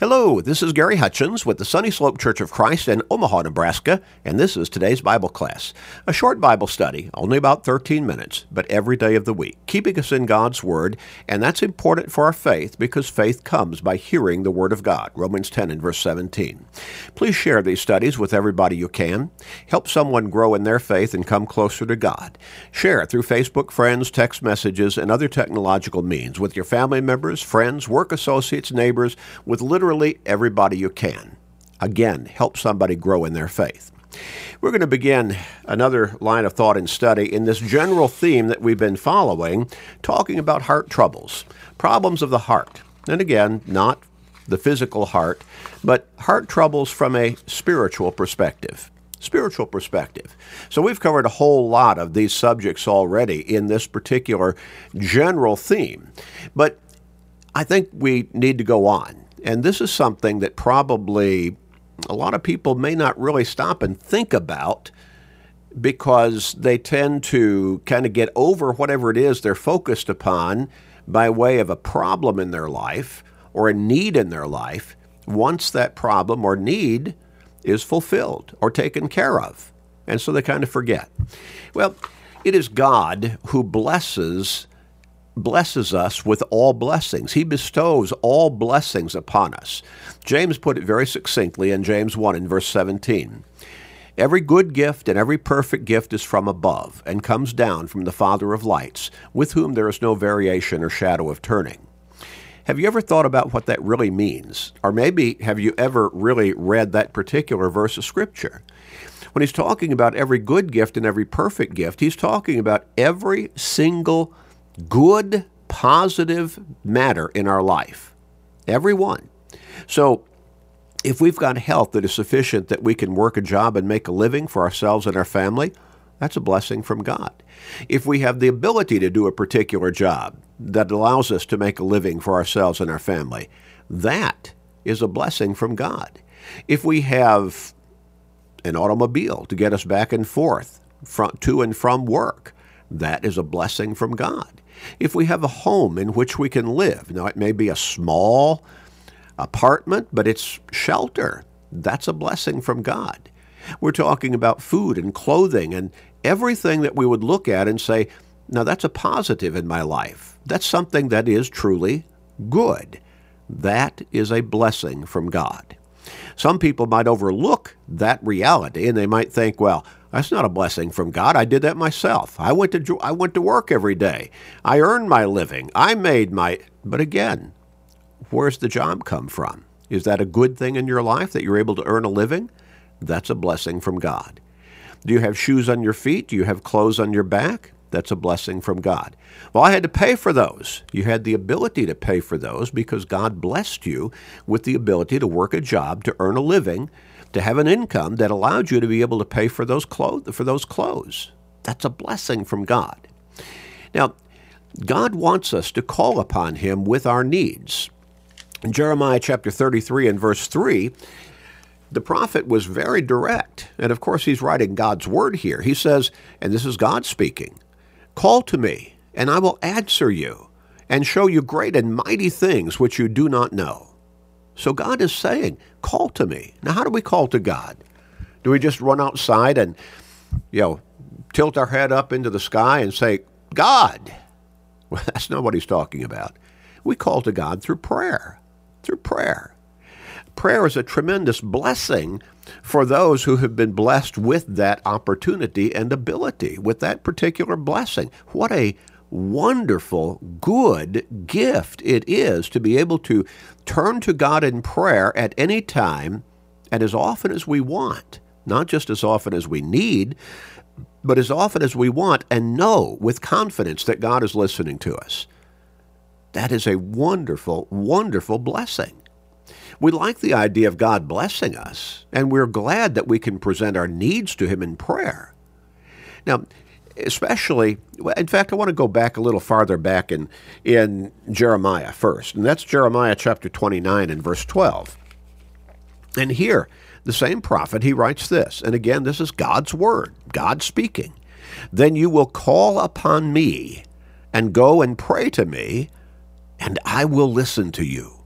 Hello, this is Gary Hutchins with the Sunny Slope Church of Christ in Omaha, Nebraska, and this is today's Bible class. A short Bible study, only about 13 minutes, but every day of the week, keeping us in God's Word, and that's important for our faith because faith comes by hearing the Word of God. Romans 10 and verse 17. Please share these studies with everybody you can. Help someone grow in their faith and come closer to God. Share through Facebook friends, text messages, and other technological means with your family members, friends, work associates, neighbors, with literally literally everybody you can. Again, help somebody grow in their faith. We're going to begin another line of thought and study in this general theme that we've been following, talking about heart troubles, problems of the heart. And again, not the physical heart, but heart troubles from a spiritual perspective. Spiritual perspective. So, we've covered a whole lot of these subjects already in this particular general theme. But I think we need to go on and this is something that probably a lot of people may not really stop and think about because they tend to kind of get over whatever it is they're focused upon by way of a problem in their life or a need in their life once that problem or need is fulfilled or taken care of. And so they kind of forget. Well, it is God who blesses blesses us with all blessings. He bestows all blessings upon us. James put it very succinctly in James 1 in verse 17. Every good gift and every perfect gift is from above and comes down from the Father of lights, with whom there is no variation or shadow of turning. Have you ever thought about what that really means? Or maybe have you ever really read that particular verse of Scripture? When he's talking about every good gift and every perfect gift, he's talking about every single good, positive matter in our life. Everyone. So, if we've got health that is sufficient that we can work a job and make a living for ourselves and our family, that's a blessing from God. If we have the ability to do a particular job that allows us to make a living for ourselves and our family, that is a blessing from God. If we have an automobile to get us back and forth from, to and from work, that is a blessing from God. If we have a home in which we can live, now it may be a small apartment, but it's shelter. That's a blessing from God. We're talking about food and clothing and everything that we would look at and say, now that's a positive in my life. That's something that is truly good. That is a blessing from God. Some people might overlook that reality and they might think, well, that's not a blessing from God. I did that myself. I went to I went to work every day. I earned my living. I made my But again, where's the job come from? Is that a good thing in your life that you're able to earn a living? That's a blessing from God. Do you have shoes on your feet? Do you have clothes on your back? That's a blessing from God. Well, I had to pay for those. You had the ability to pay for those because God blessed you with the ability to work a job, to earn a living, to have an income that allowed you to be able to pay for those clothes for those clothes. That's a blessing from God. Now, God wants us to call upon him with our needs. In Jeremiah chapter 33 and verse 3, the prophet was very direct. And of course, he's writing God's word here. He says, and this is God speaking Call to me, and I will answer you, and show you great and mighty things which you do not know. So God is saying, call to me. Now, how do we call to God? Do we just run outside and, you know, tilt our head up into the sky and say, God? Well, that's not what he's talking about. We call to God through prayer, through prayer. Prayer is a tremendous blessing for those who have been blessed with that opportunity and ability, with that particular blessing. What a wonderful, good gift it is to be able to turn to God in prayer at any time and as often as we want, not just as often as we need, but as often as we want, and know with confidence that God is listening to us. That is a wonderful, wonderful blessing. We like the idea of God blessing us, and we're glad that we can present our needs to Him in prayer. Now, especially, in fact, I want to go back a little farther back in, in Jeremiah first, and that's Jeremiah chapter 29 and verse 12. And here, the same prophet, he writes this, and again, this is God's word, God speaking. Then you will call upon me and go and pray to me, and I will listen to you.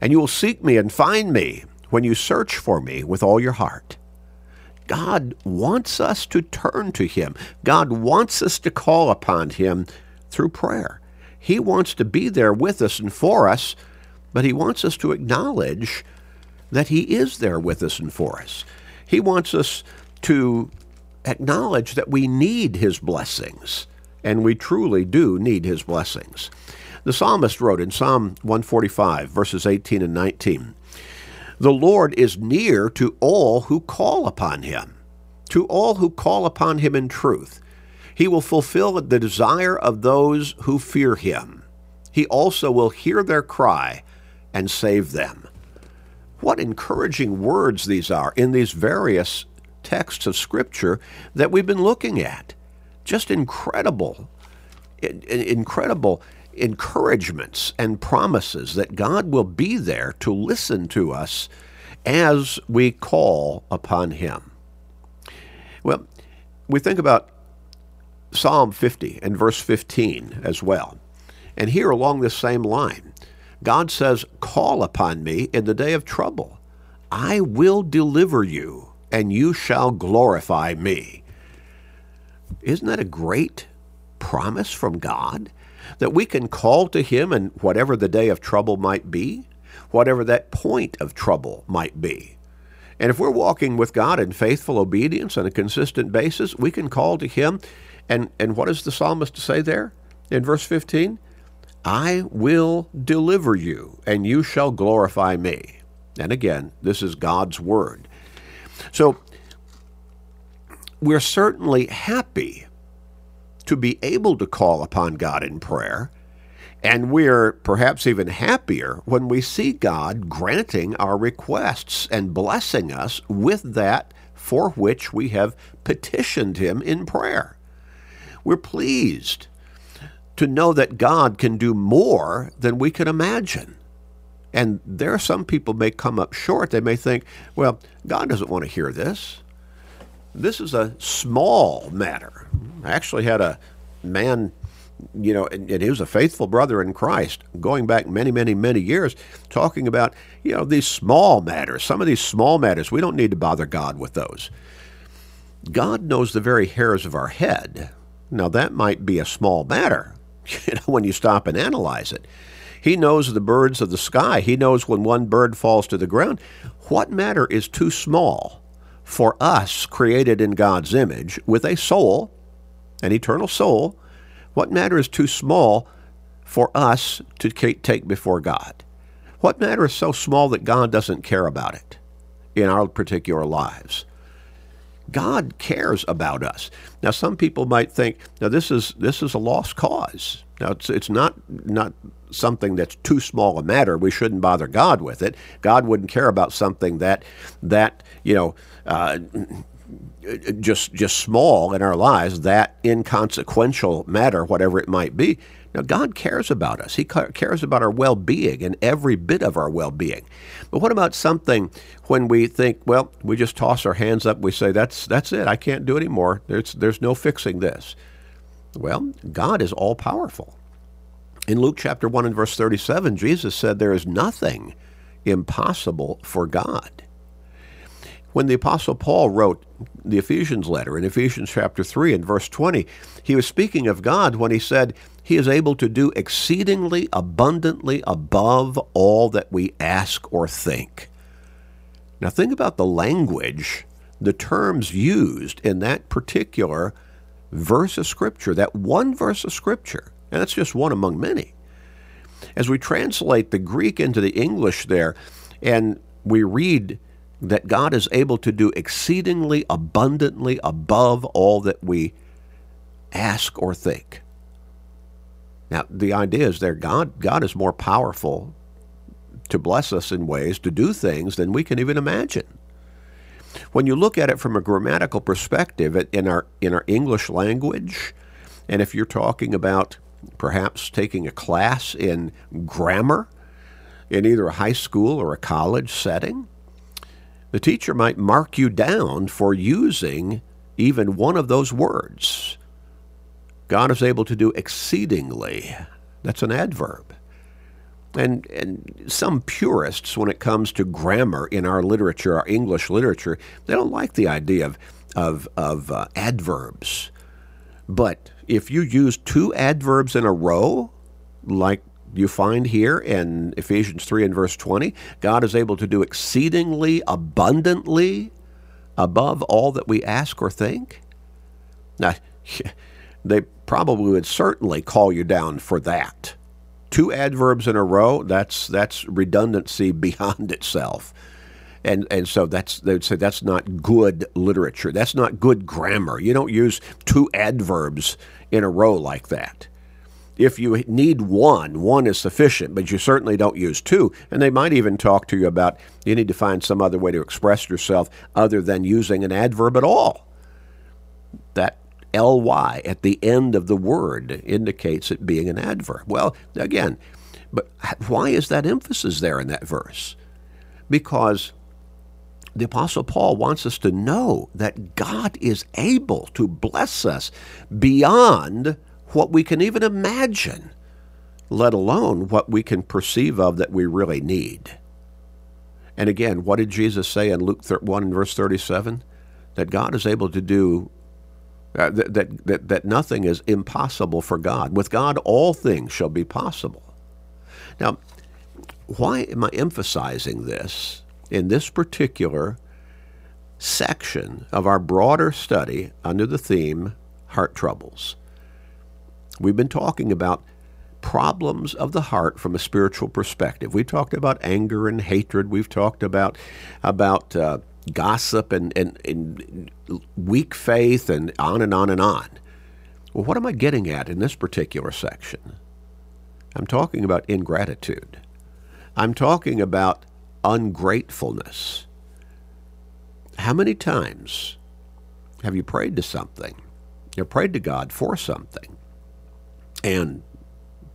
And you will seek me and find me when you search for me with all your heart. God wants us to turn to Him. God wants us to call upon Him through prayer. He wants to be there with us and for us, but He wants us to acknowledge that He is there with us and for us. He wants us to acknowledge that we need His blessings, and we truly do need His blessings. The psalmist wrote in Psalm 145, verses 18 and 19 The Lord is near to all who call upon Him, to all who call upon Him in truth. He will fulfill the desire of those who fear Him. He also will hear their cry and save them. What encouraging words these are in these various texts of Scripture that we've been looking at. Just incredible, incredible encouragements and promises that God will be there to listen to us as we call upon Him. Well, we think about Psalm 50 and verse 15 as well. And here along this same line, God says, Call upon me in the day of trouble. I will deliver you, and you shall glorify me. Isn't that a great promise from God? That we can call to Him in whatever the day of trouble might be, whatever that point of trouble might be. And if we're walking with God in faithful obedience on a consistent basis, we can call to Him. And, and what does the psalmist say there in verse 15? I will deliver you, and you shall glorify me. And again, this is God's word. So we're certainly happy to be able to call upon God in prayer, and we're perhaps even happier when we see God granting our requests and blessing us with that for which we have petitioned Him in prayer. We're pleased to know that God can do more than we can imagine. And there are some people may come up short. They may think, well, God doesn't want to hear this. This is a small matter. I actually had a man, you know, and, and he was a faithful brother in Christ, going back many, many, many years, talking about, you know, these small matters. Some of these small matters, we don't need to bother God with those. God knows the very hairs of our head. Now, that might be a small matter, you know, when you stop and analyze it. He knows the birds of the sky. He knows when one bird falls to the ground. What matter is too small for us, created in God's image, with a soul, an eternal soul? What matter is too small for us to take before God? What matter is so small that God doesn't care about it in our particular lives? God cares about us. Now, some people might think, now this is this is a lost cause. Now, it's it's not not something that's too small a matter. We shouldn't bother God with it. God wouldn't care about something that that you know. Uh, just just small in our lives, that inconsequential matter, whatever it might be. Now, God cares about us. He cares about our well being and every bit of our well being. But what about something when we think, well, we just toss our hands up, we say, that's, that's it, I can't do it anymore. There's, there's no fixing this. Well, God is all powerful. In Luke chapter 1 and verse 37, Jesus said, There is nothing impossible for God. When the Apostle Paul wrote the Ephesians letter in Ephesians chapter 3 and verse 20, he was speaking of God when he said, He is able to do exceedingly abundantly above all that we ask or think. Now, think about the language, the terms used in that particular verse of Scripture, that one verse of Scripture. And that's just one among many. As we translate the Greek into the English there, and we read that God is able to do exceedingly abundantly above all that we ask or think. Now, the idea is there God, God is more powerful to bless us in ways, to do things than we can even imagine. When you look at it from a grammatical perspective in our, in our English language, and if you're talking about perhaps taking a class in grammar in either a high school or a college setting, the teacher might mark you down for using even one of those words. God is able to do exceedingly. That's an adverb. And, and some purists, when it comes to grammar in our literature, our English literature, they don't like the idea of, of, of uh, adverbs. But if you use two adverbs in a row, like you find here in Ephesians 3 and verse 20, God is able to do exceedingly abundantly above all that we ask or think. Now, they probably would certainly call you down for that. Two adverbs in a row, that's that's redundancy beyond itself. And and so that's they'd say that's not good literature. That's not good grammar. You don't use two adverbs in a row like that. If you need one, one is sufficient, but you certainly don't use two. And they might even talk to you about you need to find some other way to express yourself other than using an adverb at all. That ly at the end of the word indicates it being an adverb. Well, again, but why is that emphasis there in that verse? Because the Apostle Paul wants us to know that God is able to bless us beyond what we can even imagine, let alone what we can perceive of that we really need. And again, what did Jesus say in Luke 1 verse 37? That God is able to do, uh, that, that, that, that nothing is impossible for God. With God, all things shall be possible. Now, why am I emphasizing this in this particular section of our broader study under the theme Heart Troubles? We've been talking about problems of the heart from a spiritual perspective. We talked about anger and hatred. We've talked about about uh, gossip and, and, and weak faith and on and on and on. Well, what am I getting at in this particular section? I'm talking about ingratitude. I'm talking about ungratefulness. How many times have you prayed to something? You prayed to God for something and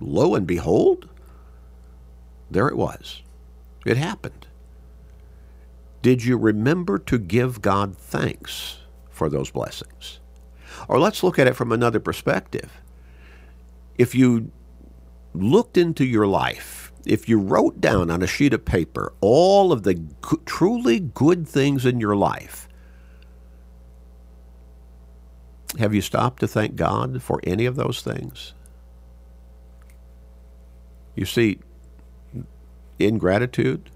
lo and behold, there it was. It happened. Did you remember to give God thanks for those blessings? Or let's look at it from another perspective. If you looked into your life, if you wrote down on a sheet of paper all of the truly good things in your life, have you stopped to thank God for any of those things? You see, ingratitude,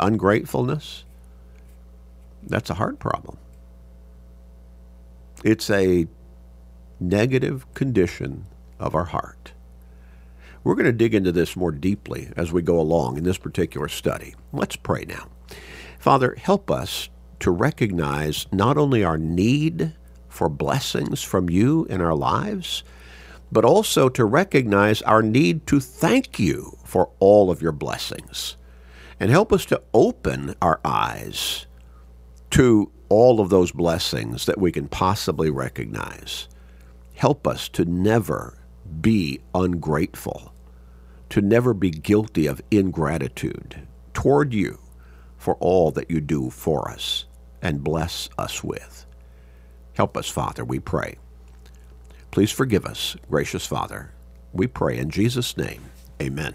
ungratefulness, that's a heart problem. It's a negative condition of our heart. We're going to dig into this more deeply as we go along in this particular study. Let's pray now. Father, help us to recognize not only our need for blessings from you in our lives, but also to recognize our need to thank you for all of your blessings. And help us to open our eyes to all of those blessings that we can possibly recognize. Help us to never be ungrateful, to never be guilty of ingratitude toward you for all that you do for us and bless us with. Help us, Father, we pray. Please forgive us, gracious Father. We pray in Jesus' name. Amen.